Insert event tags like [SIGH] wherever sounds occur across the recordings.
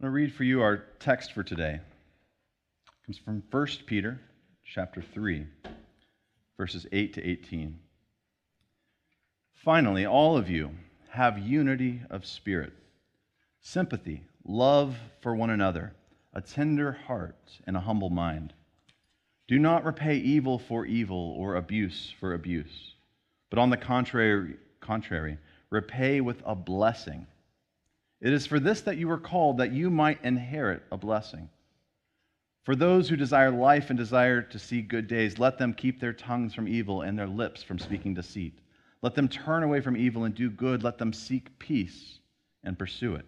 I'm going to read for you our text for today. It comes from 1 Peter chapter 3, verses 8 to 18. Finally, all of you have unity of spirit, sympathy, love for one another, a tender heart, and a humble mind. Do not repay evil for evil or abuse for abuse, but on the contrary, contrary repay with a blessing. It is for this that you were called, that you might inherit a blessing. For those who desire life and desire to see good days, let them keep their tongues from evil and their lips from speaking deceit. Let them turn away from evil and do good. Let them seek peace and pursue it.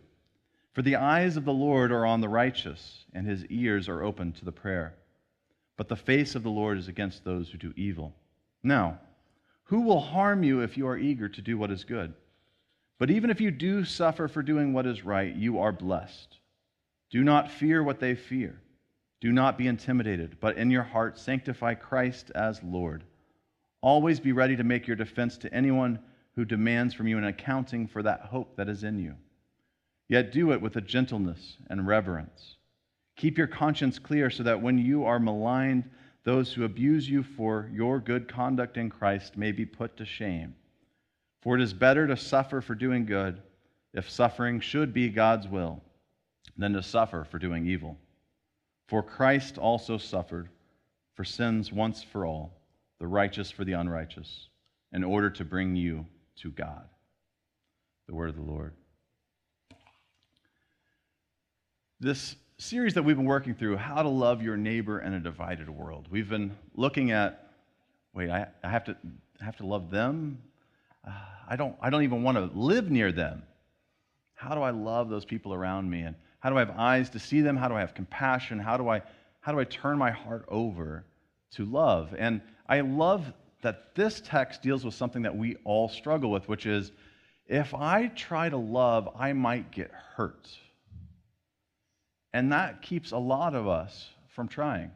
For the eyes of the Lord are on the righteous, and his ears are open to the prayer. But the face of the Lord is against those who do evil. Now, who will harm you if you are eager to do what is good? But even if you do suffer for doing what is right, you are blessed. Do not fear what they fear. Do not be intimidated, but in your heart sanctify Christ as Lord. Always be ready to make your defense to anyone who demands from you an accounting for that hope that is in you. Yet do it with a gentleness and reverence. Keep your conscience clear so that when you are maligned, those who abuse you for your good conduct in Christ may be put to shame. For it is better to suffer for doing good, if suffering should be God's will, than to suffer for doing evil. For Christ also suffered for sins once for all, the righteous for the unrighteous, in order to bring you to God. The word of the Lord. This series that we've been working through, How to Love Your Neighbor in a Divided World, we've been looking at wait, I, I have, to, I have to love them? I, don't, I don't even want to live near them. How do I love those people around me? And how do I have eyes to see them? How do I have compassion? How do I, how do I turn my heart over to love? And I love that this text deals with something that we all struggle with, which is if I try to love, I might get hurt. And that keeps a lot of us from trying.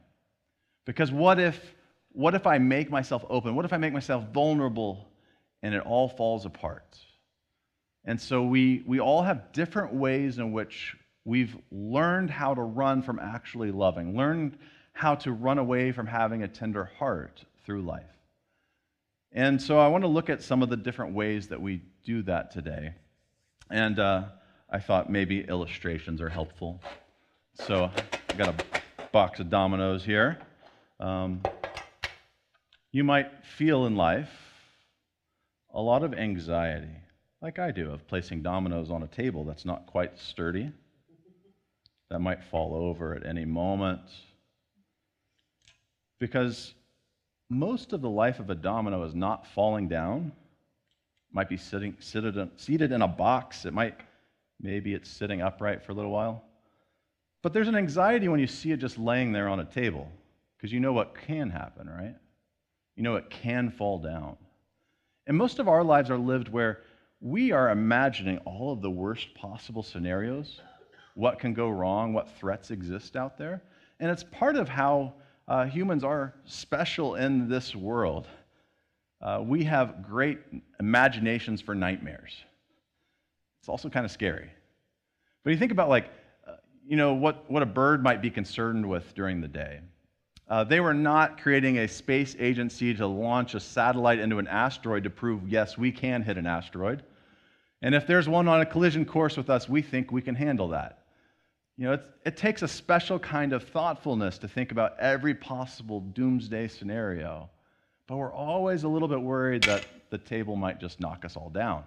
Because what if, what if I make myself open? What if I make myself vulnerable and it all falls apart. And so we, we all have different ways in which we've learned how to run from actually loving, learned how to run away from having a tender heart through life. And so I want to look at some of the different ways that we do that today. And uh, I thought maybe illustrations are helpful. So I've got a box of dominoes here. Um, you might feel in life a lot of anxiety, like I do, of placing dominoes on a table that's not quite sturdy, that might fall over at any moment. Because most of the life of a domino is not falling down. It might be sitting, seated, seated in a box. It might, maybe it's sitting upright for a little while. But there's an anxiety when you see it just laying there on a table, because you know what can happen, right? You know it can fall down. And most of our lives are lived where we are imagining all of the worst possible scenarios, what can go wrong, what threats exist out there. And it's part of how uh, humans are special in this world. Uh, we have great imaginations for nightmares. It's also kind of scary. But you think about, like, uh, you know, what, what a bird might be concerned with during the day. Uh, they were not creating a space agency to launch a satellite into an asteroid to prove, yes, we can hit an asteroid. And if there's one on a collision course with us, we think we can handle that. You know, it takes a special kind of thoughtfulness to think about every possible doomsday scenario. But we're always a little bit worried that the table might just knock us all down.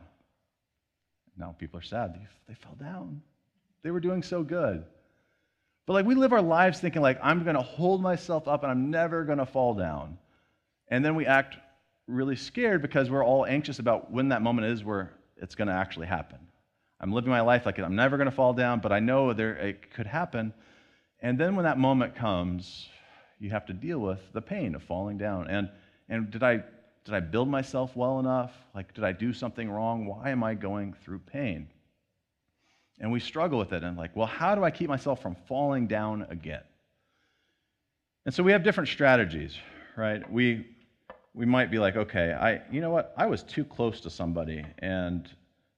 Now people are sad. They, they fell down. They were doing so good. But like we live our lives thinking like I'm going to hold myself up and I'm never going to fall down. And then we act really scared because we're all anxious about when that moment is where it's going to actually happen. I'm living my life like I'm never going to fall down, but I know there it could happen. And then when that moment comes, you have to deal with the pain of falling down. And and did I did I build myself well enough? Like did I do something wrong? Why am I going through pain? And we struggle with it and like, well, how do I keep myself from falling down again? And so we have different strategies, right? We we might be like, okay, I you know what? I was too close to somebody, and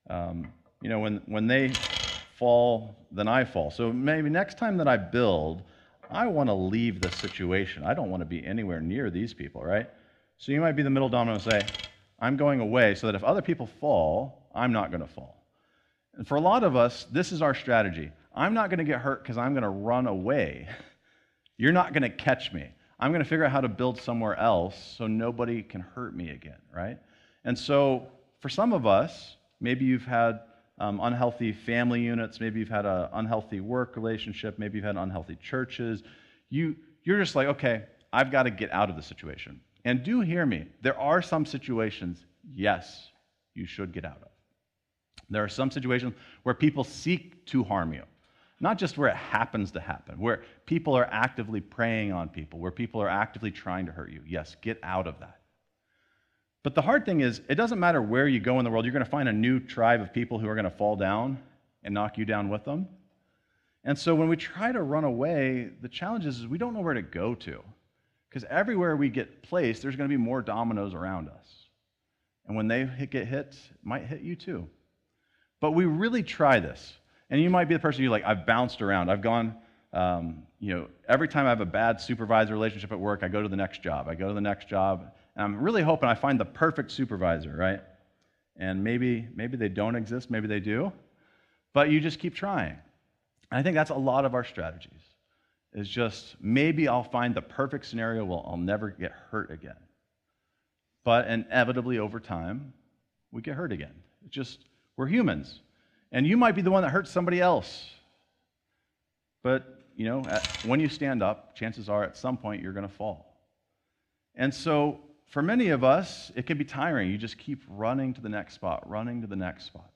um, you know when when they fall then I fall. So maybe next time that I build, I want to leave the situation. I don't want to be anywhere near these people, right? So you might be the middle domino and say, I'm going away so that if other people fall, I'm not going to fall. And for a lot of us, this is our strategy. I'm not going to get hurt because I'm going to run away. [LAUGHS] You're not going to catch me. I'm going to figure out how to build somewhere else so nobody can hurt me again, right? And so for some of us, maybe you've had um, unhealthy family units, maybe you've had an unhealthy work relationship, maybe you've had unhealthy churches. You, you're just like, okay, I've got to get out of the situation. And do hear me, there are some situations, yes, you should get out of. There are some situations where people seek to harm you, not just where it happens to happen, where people are actively preying on people, where people are actively trying to hurt you. Yes, get out of that. But the hard thing is, it doesn't matter where you go in the world, you're going to find a new tribe of people who are going to fall down and knock you down with them. And so when we try to run away, the challenge is we don't know where to go to. Because everywhere we get placed, there's going to be more dominoes around us. And when they get hit, it might hit you too. But we really try this. And you might be the person you like, I've bounced around. I've gone, um, you know, every time I have a bad supervisor relationship at work, I go to the next job. I go to the next job. And I'm really hoping I find the perfect supervisor, right? And maybe, maybe they don't exist, maybe they do. But you just keep trying. And I think that's a lot of our strategies. Is just maybe I'll find the perfect scenario where I'll never get hurt again. But inevitably over time, we get hurt again. It's just we're humans. And you might be the one that hurts somebody else. But, you know, at, when you stand up, chances are at some point you're going to fall. And so, for many of us, it can be tiring. You just keep running to the next spot, running to the next spot.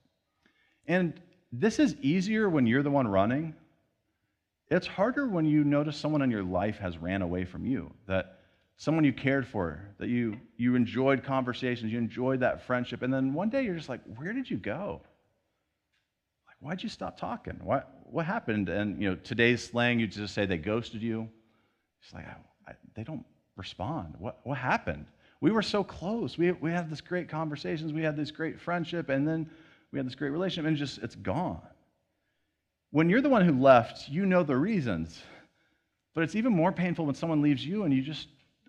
And this is easier when you're the one running. It's harder when you notice someone in your life has ran away from you, that someone you cared for, that you, you enjoyed conversations, you enjoyed that friendship, and then one day you're just like, where did you go? Like, why'd you stop talking? What, what happened? And, you know, today's slang, you just say they ghosted you. It's like, I, I, they don't respond. What, what happened? We were so close. We, we had this great conversations. We had this great friendship, and then we had this great relationship, and just, it's gone. When you're the one who left, you know the reasons. But it's even more painful when someone leaves you and you just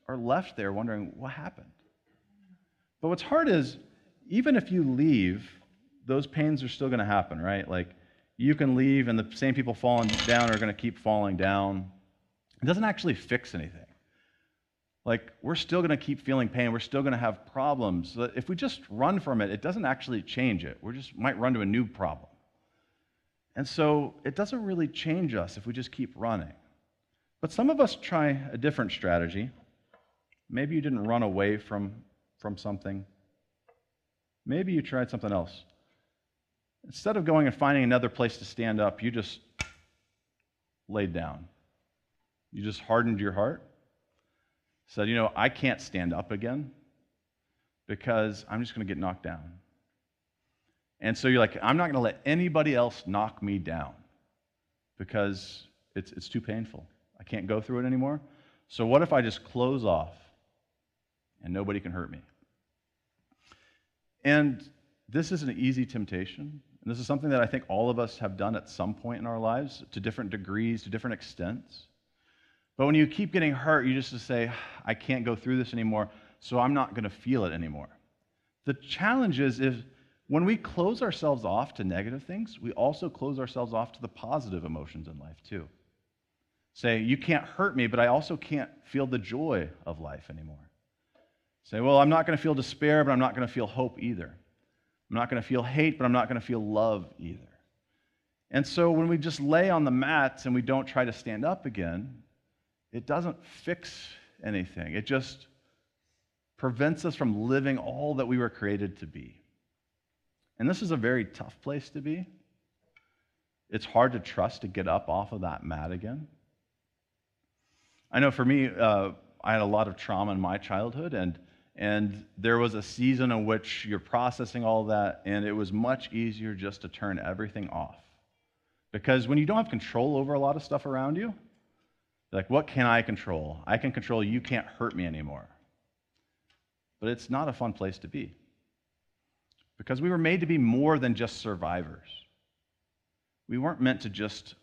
are left there wondering what happened. But what's hard is even if you leave, those pains are still going to happen, right? Like you can leave and the same people falling down are going to keep falling down. It doesn't actually fix anything. Like we're still going to keep feeling pain. We're still going to have problems. If we just run from it, it doesn't actually change it. We just might run to a new problem. And so it doesn't really change us if we just keep running. But some of us try a different strategy. Maybe you didn't run away from, from something. Maybe you tried something else. Instead of going and finding another place to stand up, you just laid down. You just hardened your heart. Said, you know, I can't stand up again because I'm just going to get knocked down. And so you're like, I'm not going to let anybody else knock me down because it's, it's too painful. I can't go through it anymore. So what if I just close off and nobody can hurt me. And this is an easy temptation. And this is something that I think all of us have done at some point in our lives to different degrees, to different extents. But when you keep getting hurt, you just say, I can't go through this anymore, so I'm not going to feel it anymore. The challenge is if when we close ourselves off to negative things, we also close ourselves off to the positive emotions in life too. Say, you can't hurt me, but I also can't feel the joy of life anymore. Say, well, I'm not going to feel despair, but I'm not going to feel hope either. I'm not going to feel hate, but I'm not going to feel love either. And so when we just lay on the mats and we don't try to stand up again, it doesn't fix anything. It just prevents us from living all that we were created to be. And this is a very tough place to be. It's hard to trust to get up off of that mat again. I know for me, uh, I had a lot of trauma in my childhood, and and there was a season in which you're processing all that, and it was much easier just to turn everything off. Because when you don't have control over a lot of stuff around you, like, what can I control? I can control you can't hurt me anymore. But it's not a fun place to be. Because we were made to be more than just survivors. we weren't meant to just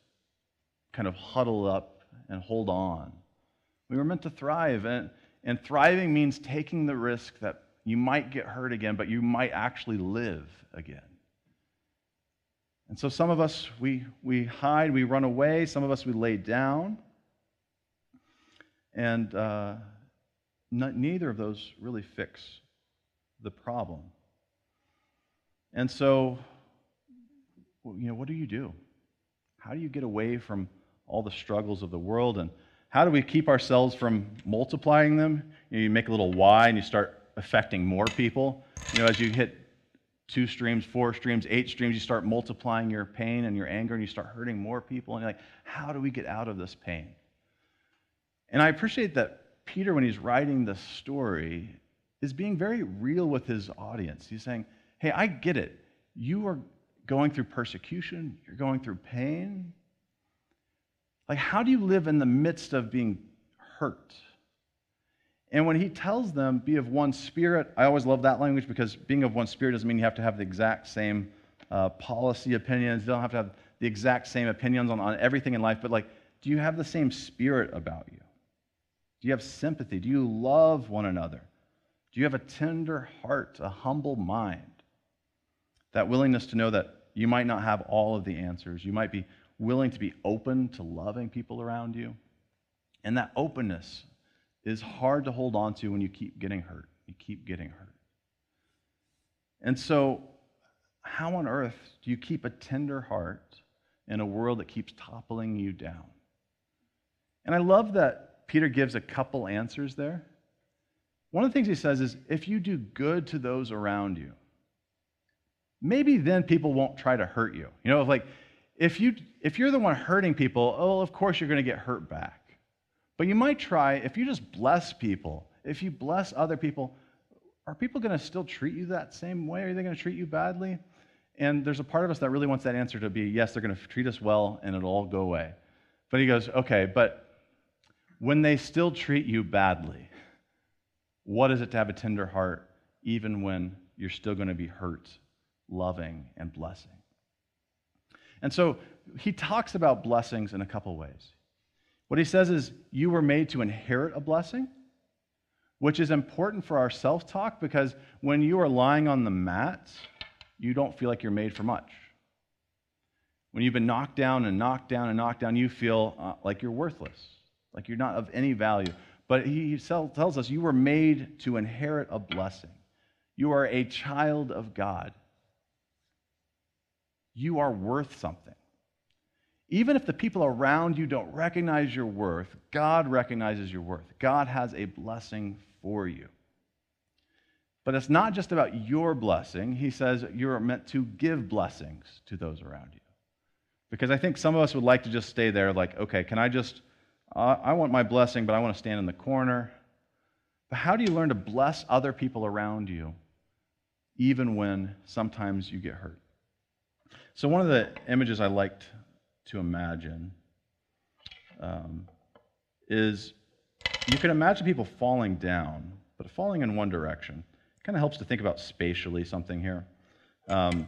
kind of huddle up and hold on. We were meant to thrive. And, and thriving means taking the risk that you might get hurt again, but you might actually live again. And so some of us, we, we hide, we run away. Some of us, we lay down. And uh, neither of those really fix the problem. And so, you know, what do you do? How do you get away from all the struggles of the world? And how do we keep ourselves from multiplying them? You, know, you make a little Y and you start affecting more people. You know, as you hit two streams, four streams, eight streams, you start multiplying your pain and your anger and you start hurting more people. And you're like, how do we get out of this pain? And I appreciate that Peter, when he's writing this story, is being very real with his audience. He's saying, hey, I get it. You are going through persecution, you're going through pain. Like, how do you live in the midst of being hurt? And when he tells them, be of one spirit, I always love that language because being of one spirit doesn't mean you have to have the exact same uh, policy opinions. You don't have to have the exact same opinions on, on everything in life, but like, do you have the same spirit about you? Do you have sympathy? Do you love one another? Do you have a tender heart, a humble mind? That willingness to know that you might not have all of the answers. You might be willing to be open to loving people around you. And that openness is hard to hold on to when you keep getting hurt. You keep getting hurt. And so, how on earth do you keep a tender heart in a world that keeps toppling you down? And I love that Peter gives a couple answers there. One of the things he says is if you do good to those around you, maybe then people won't try to hurt you. You know, if like if you if you're the one hurting people, oh, of course you're going to get hurt back. But you might try, if you just bless people, if you bless other people, are people going to still treat you that same way? Are they going to treat you badly? And there's a part of us that really wants that answer to be yes, they're going to treat us well and it'll all go away. But he goes, okay, but when they still treat you badly, what is it to have a tender heart even when you're still going to be hurt, loving, and blessing? And so he talks about blessings in a couple ways. What he says is, you were made to inherit a blessing, which is important for our self talk because when you are lying on the mat, you don't feel like you're made for much. When you've been knocked down and knocked down and knocked down, you feel uh, like you're worthless, like you're not of any value. But he tells us you were made to inherit a blessing. You are a child of God. You are worth something. Even if the people around you don't recognize your worth, God recognizes your worth. God has a blessing for you. But it's not just about your blessing. He says you're meant to give blessings to those around you. Because I think some of us would like to just stay there, like, okay, can I just, uh, I want my blessing, but I want to stand in the corner. But how do you learn to bless other people around you, even when sometimes you get hurt? So, one of the images I liked to imagine um, is you can imagine people falling down, but falling in one direction. It kind of helps to think about spatially something here. Um,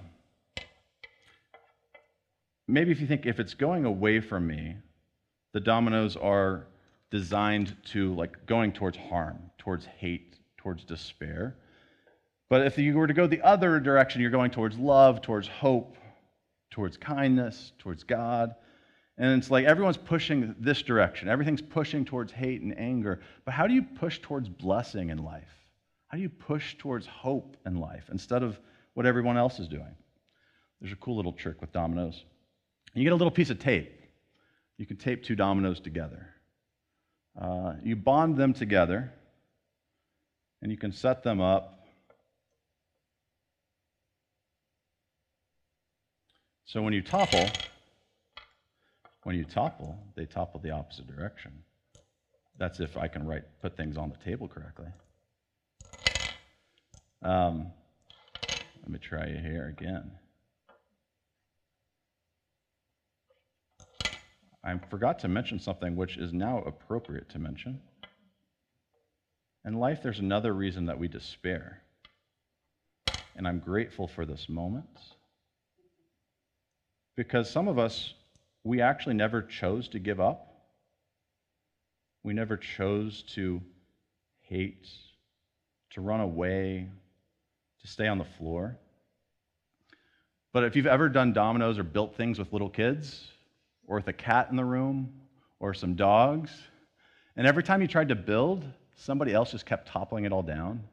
maybe if you think if it's going away from me, the dominoes are designed to like going towards harm, towards hate, towards despair. But if you were to go the other direction, you're going towards love, towards hope, towards kindness, towards God. And it's like everyone's pushing this direction. Everything's pushing towards hate and anger. But how do you push towards blessing in life? How do you push towards hope in life instead of what everyone else is doing? There's a cool little trick with dominoes. You get a little piece of tape. You can tape two dominoes together. Uh, you bond them together, and you can set them up So when you topple, when you topple, they topple the opposite direction. That's if I can write, put things on the table correctly. Um, let me try it here again. I forgot to mention something which is now appropriate to mention. In life, there's another reason that we despair. And I'm grateful for this moment. Because some of us, we actually never chose to give up. We never chose to hate, to run away, to stay on the floor. But if you've ever done dominoes or built things with little kids, or with a cat in the room, or some dogs, and every time you tried to build, somebody else just kept toppling it all down.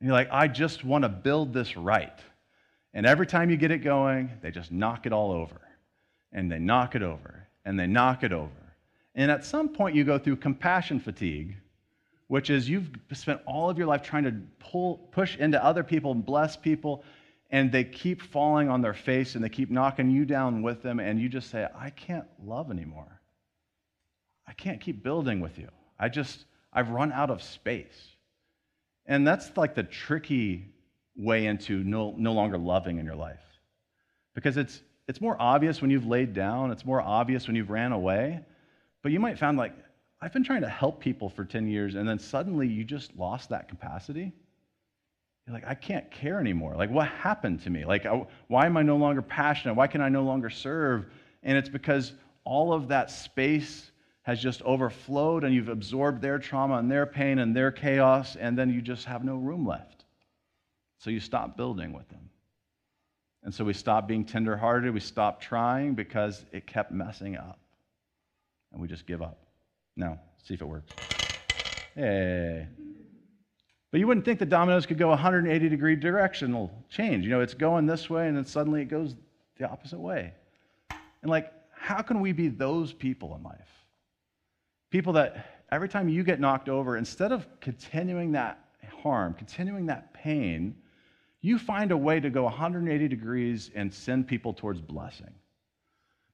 And you're like, I just want to build this right. And every time you get it going, they just knock it all over. And they knock it over. And they knock it over. And at some point, you go through compassion fatigue, which is you've spent all of your life trying to pull, push into other people and bless people, and they keep falling on their face and they keep knocking you down with them, and you just say, I can't love anymore. I can't keep building with you. I just, I've run out of space. And that's like the tricky way into no, no longer loving in your life. Because it's, it's more obvious when you've laid down, it's more obvious when you've ran away. But you might find like, I've been trying to help people for 10 years, and then suddenly you just lost that capacity. You're like, I can't care anymore. Like, what happened to me? Like, why am I no longer passionate? Why can I no longer serve? And it's because all of that space has just overflowed and you've absorbed their trauma and their pain and their chaos, and then you just have no room left. So you stop building with them. And so we stop being tenderhearted, we stop trying because it kept messing up. And we just give up. Now, see if it works. Hey. But you wouldn't think the dominoes could go 180 degree directional change. You know, it's going this way and then suddenly it goes the opposite way. And like, how can we be those people in life? People that every time you get knocked over, instead of continuing that harm, continuing that pain, you find a way to go 180 degrees and send people towards blessing.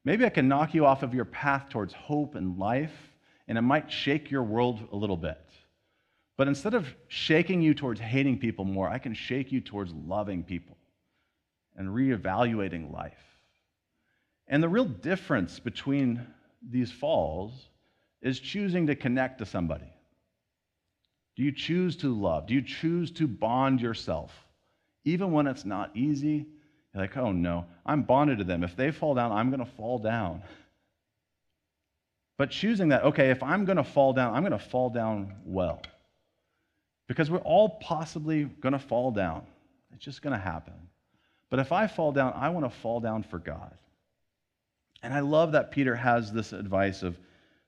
Maybe I can knock you off of your path towards hope and life, and it might shake your world a little bit. But instead of shaking you towards hating people more, I can shake you towards loving people and reevaluating life. And the real difference between these falls is choosing to connect to somebody. Do you choose to love? Do you choose to bond yourself? Even when it's not easy, you're like, oh no, I'm bonded to them. If they fall down, I'm going to fall down. But choosing that, okay, if I'm going to fall down, I'm going to fall down well. Because we're all possibly going to fall down. It's just going to happen. But if I fall down, I want to fall down for God. And I love that Peter has this advice of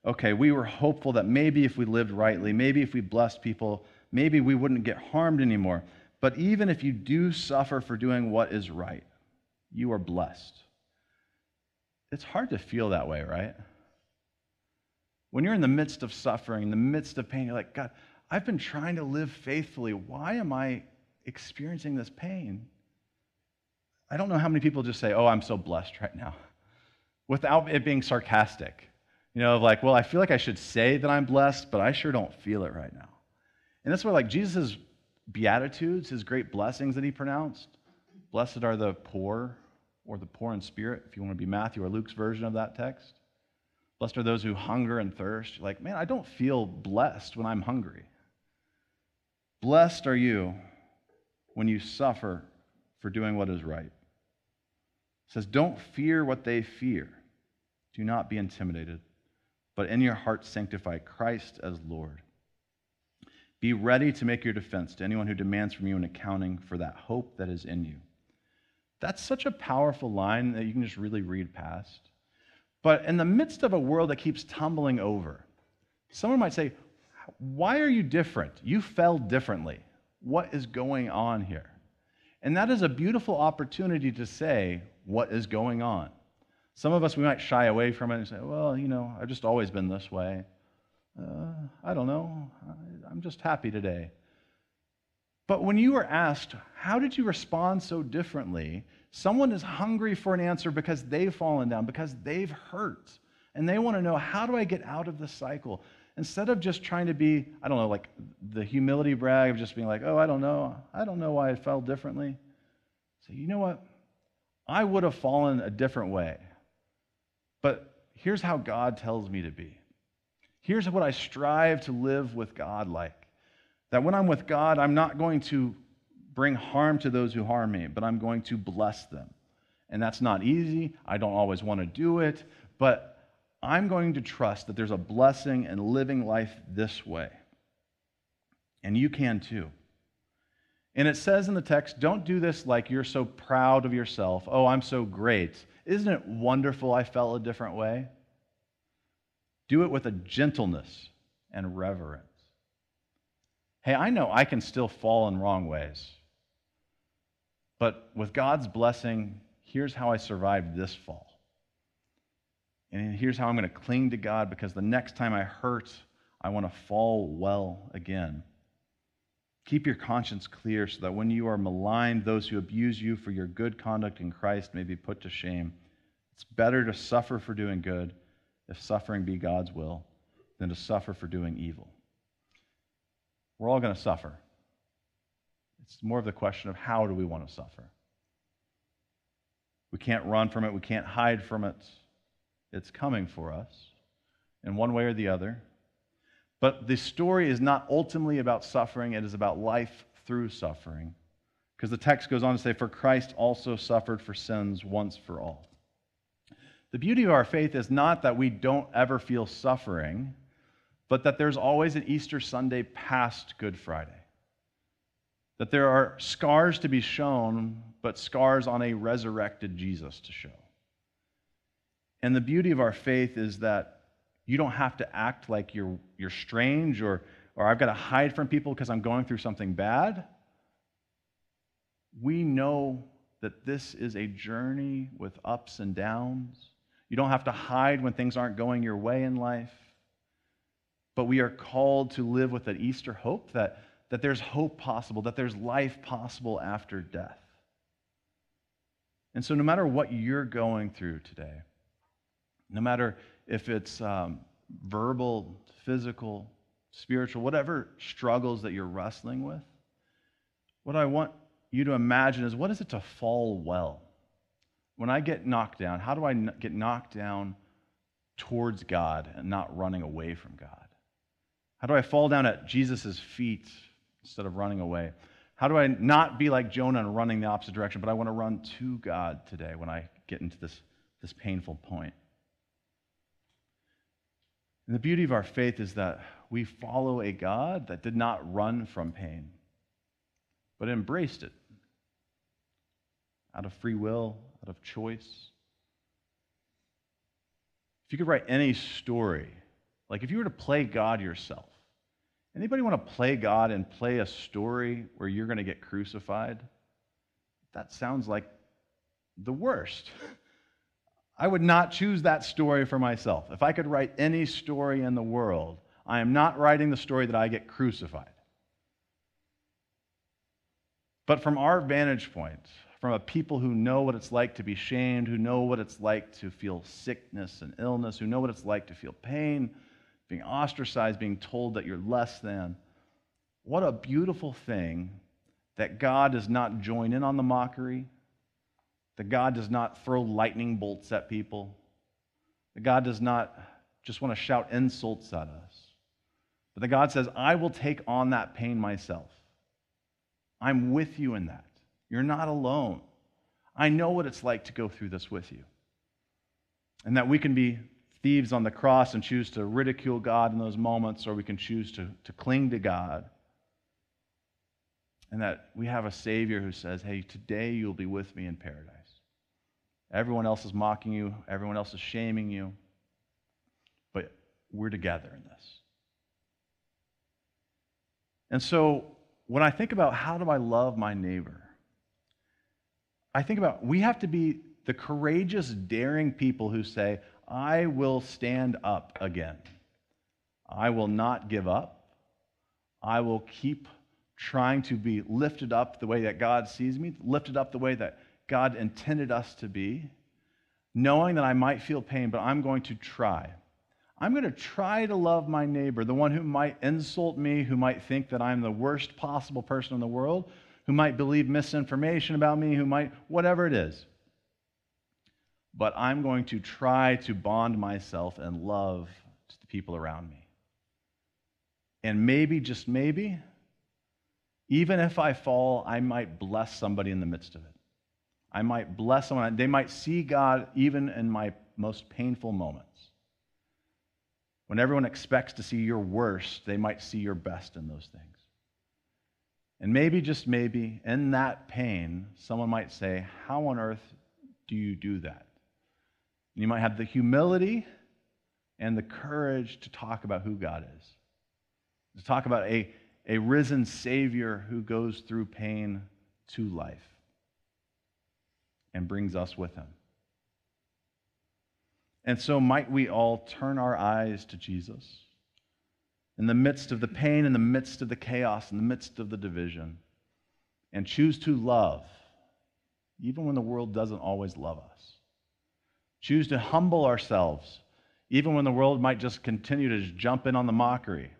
okay, we were hopeful that maybe if we lived rightly, maybe if we blessed people, maybe we wouldn't get harmed anymore. But even if you do suffer for doing what is right, you are blessed. It's hard to feel that way, right? When you're in the midst of suffering, in the midst of pain, you're like, God, I've been trying to live faithfully. Why am I experiencing this pain? I don't know how many people just say, Oh, I'm so blessed right now, [LAUGHS] without it being sarcastic. You know, of like, well, I feel like I should say that I'm blessed, but I sure don't feel it right now. And that's where, like, Jesus' beatitudes, his great blessings that he pronounced, blessed are the poor or the poor in spirit, if you want to be Matthew or Luke's version of that text. Blessed are those who hunger and thirst. You're like, man, I don't feel blessed when I'm hungry. Blessed are you when you suffer for doing what is right. It says, don't fear what they fear. Do not be intimidated but in your heart sanctify Christ as Lord. Be ready to make your defense to anyone who demands from you an accounting for that hope that is in you. That's such a powerful line that you can just really read past. But in the midst of a world that keeps tumbling over, someone might say, Why are you different? You fell differently. What is going on here? And that is a beautiful opportunity to say, What is going on? Some of us, we might shy away from it and say, well, you know, I've just always been this way. Uh, I don't know. I'm just happy today. But when you are asked, how did you respond so differently? Someone is hungry for an answer because they've fallen down, because they've hurt. And they want to know, how do I get out of this cycle? Instead of just trying to be, I don't know, like the humility brag of just being like, oh, I don't know. I don't know why I felt differently. Say, you know what? I would have fallen a different way. But here's how God tells me to be. Here's what I strive to live with God like. That when I'm with God, I'm not going to bring harm to those who harm me, but I'm going to bless them. And that's not easy. I don't always want to do it. But I'm going to trust that there's a blessing in living life this way. And you can too. And it says in the text, don't do this like you're so proud of yourself. Oh, I'm so great. Isn't it wonderful I felt a different way? Do it with a gentleness and reverence. Hey, I know I can still fall in wrong ways. But with God's blessing, here's how I survived this fall. And here's how I'm going to cling to God because the next time I hurt, I want to fall well again. Keep your conscience clear so that when you are maligned, those who abuse you for your good conduct in Christ may be put to shame. It's better to suffer for doing good, if suffering be God's will, than to suffer for doing evil. We're all going to suffer. It's more of the question of how do we want to suffer? We can't run from it, we can't hide from it. It's coming for us in one way or the other. But the story is not ultimately about suffering, it is about life through suffering. Because the text goes on to say, For Christ also suffered for sins once for all. The beauty of our faith is not that we don't ever feel suffering, but that there's always an Easter Sunday past Good Friday. That there are scars to be shown, but scars on a resurrected Jesus to show. And the beauty of our faith is that you don't have to act like you're, you're strange or, or I've got to hide from people because I'm going through something bad. We know that this is a journey with ups and downs. You don't have to hide when things aren't going your way in life. But we are called to live with an Easter hope that, that there's hope possible, that there's life possible after death. And so, no matter what you're going through today, no matter if it's um, verbal, physical, spiritual, whatever struggles that you're wrestling with, what I want you to imagine is what is it to fall well? When I get knocked down, how do I get knocked down towards God and not running away from God? How do I fall down at Jesus' feet instead of running away? How do I not be like Jonah and running the opposite direction, but I want to run to God today when I get into this, this painful point? And the beauty of our faith is that we follow a God that did not run from pain, but embraced it out of free will, out of choice. If you could write any story, like if you were to play God yourself, anybody want to play God and play a story where you're going to get crucified? That sounds like the worst. [LAUGHS] I would not choose that story for myself. If I could write any story in the world, I am not writing the story that I get crucified. But from our vantage point, from a people who know what it's like to be shamed, who know what it's like to feel sickness and illness, who know what it's like to feel pain, being ostracized, being told that you're less than, what a beautiful thing that God does not join in on the mockery, that God does not throw lightning bolts at people, that God does not just want to shout insults at us, but that God says, I will take on that pain myself. I'm with you in that. You're not alone. I know what it's like to go through this with you. And that we can be thieves on the cross and choose to ridicule God in those moments, or we can choose to, to cling to God. And that we have a Savior who says, Hey, today you'll be with me in paradise. Everyone else is mocking you, everyone else is shaming you, but we're together in this. And so when I think about how do I love my neighbor, I think about we have to be the courageous, daring people who say, I will stand up again. I will not give up. I will keep trying to be lifted up the way that God sees me, lifted up the way that God intended us to be, knowing that I might feel pain, but I'm going to try. I'm going to try to love my neighbor, the one who might insult me, who might think that I'm the worst possible person in the world, who might believe misinformation about me, who might, whatever it is. But I'm going to try to bond myself and love to the people around me. And maybe, just maybe, even if I fall, I might bless somebody in the midst of it. I might bless someone. They might see God even in my most painful moments. When everyone expects to see your worst, they might see your best in those things. And maybe, just maybe, in that pain, someone might say, How on earth do you do that? And you might have the humility and the courage to talk about who God is, to talk about a, a risen Savior who goes through pain to life and brings us with him. And so, might we all turn our eyes to Jesus in the midst of the pain, in the midst of the chaos, in the midst of the division, and choose to love, even when the world doesn't always love us. Choose to humble ourselves, even when the world might just continue to just jump in on the mockery.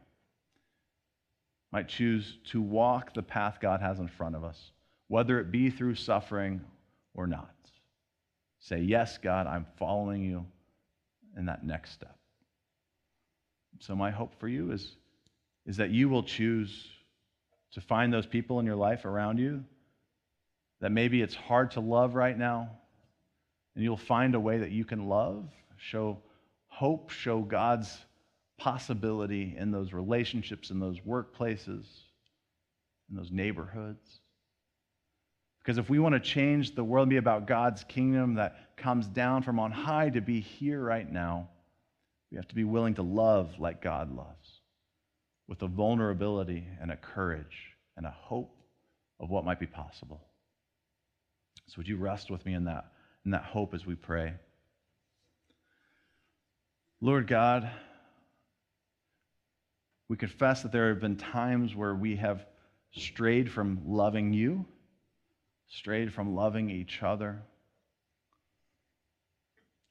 Might choose to walk the path God has in front of us, whether it be through suffering or not. Say, Yes, God, I'm following you in that next step. So, my hope for you is, is that you will choose to find those people in your life around you that maybe it's hard to love right now, and you'll find a way that you can love, show hope, show God's possibility in those relationships, in those workplaces, in those neighborhoods. Because if we want to change the world and be about God's kingdom that comes down from on high to be here right now, we have to be willing to love like God loves, with a vulnerability and a courage and a hope of what might be possible. So would you rest with me in that, in that hope as we pray? Lord God, we confess that there have been times where we have strayed from loving you strayed from loving each other,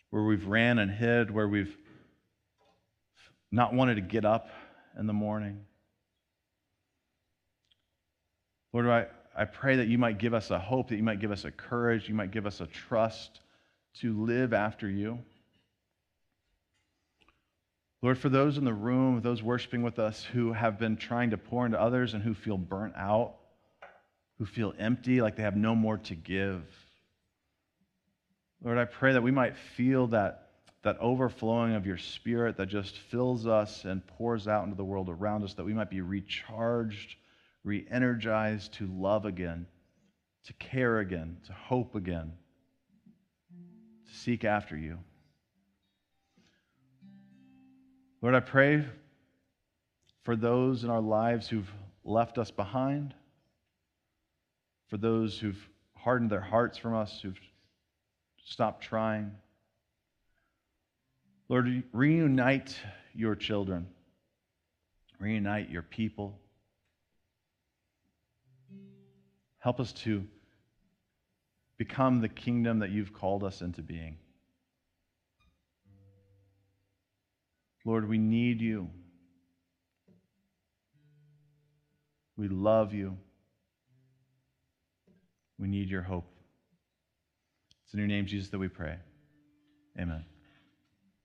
where we've ran and hid, where we've not wanted to get up in the morning. Lord, I, I pray that you might give us a hope, that you might give us a courage, you might give us a trust to live after you. Lord, for those in the room, those worshiping with us who have been trying to pour into others and who feel burnt out, who feel empty, like they have no more to give. Lord, I pray that we might feel that, that overflowing of your spirit that just fills us and pours out into the world around us, that we might be recharged, re energized to love again, to care again, to hope again, to seek after you. Lord, I pray for those in our lives who've left us behind for those who've hardened their hearts from us, who've stopped trying. Lord, reunite your children, reunite your people. Help us to become the kingdom that you've called us into being. Lord, we need you. We love you. We need your hope. It's in your name, Jesus, that we pray. Amen.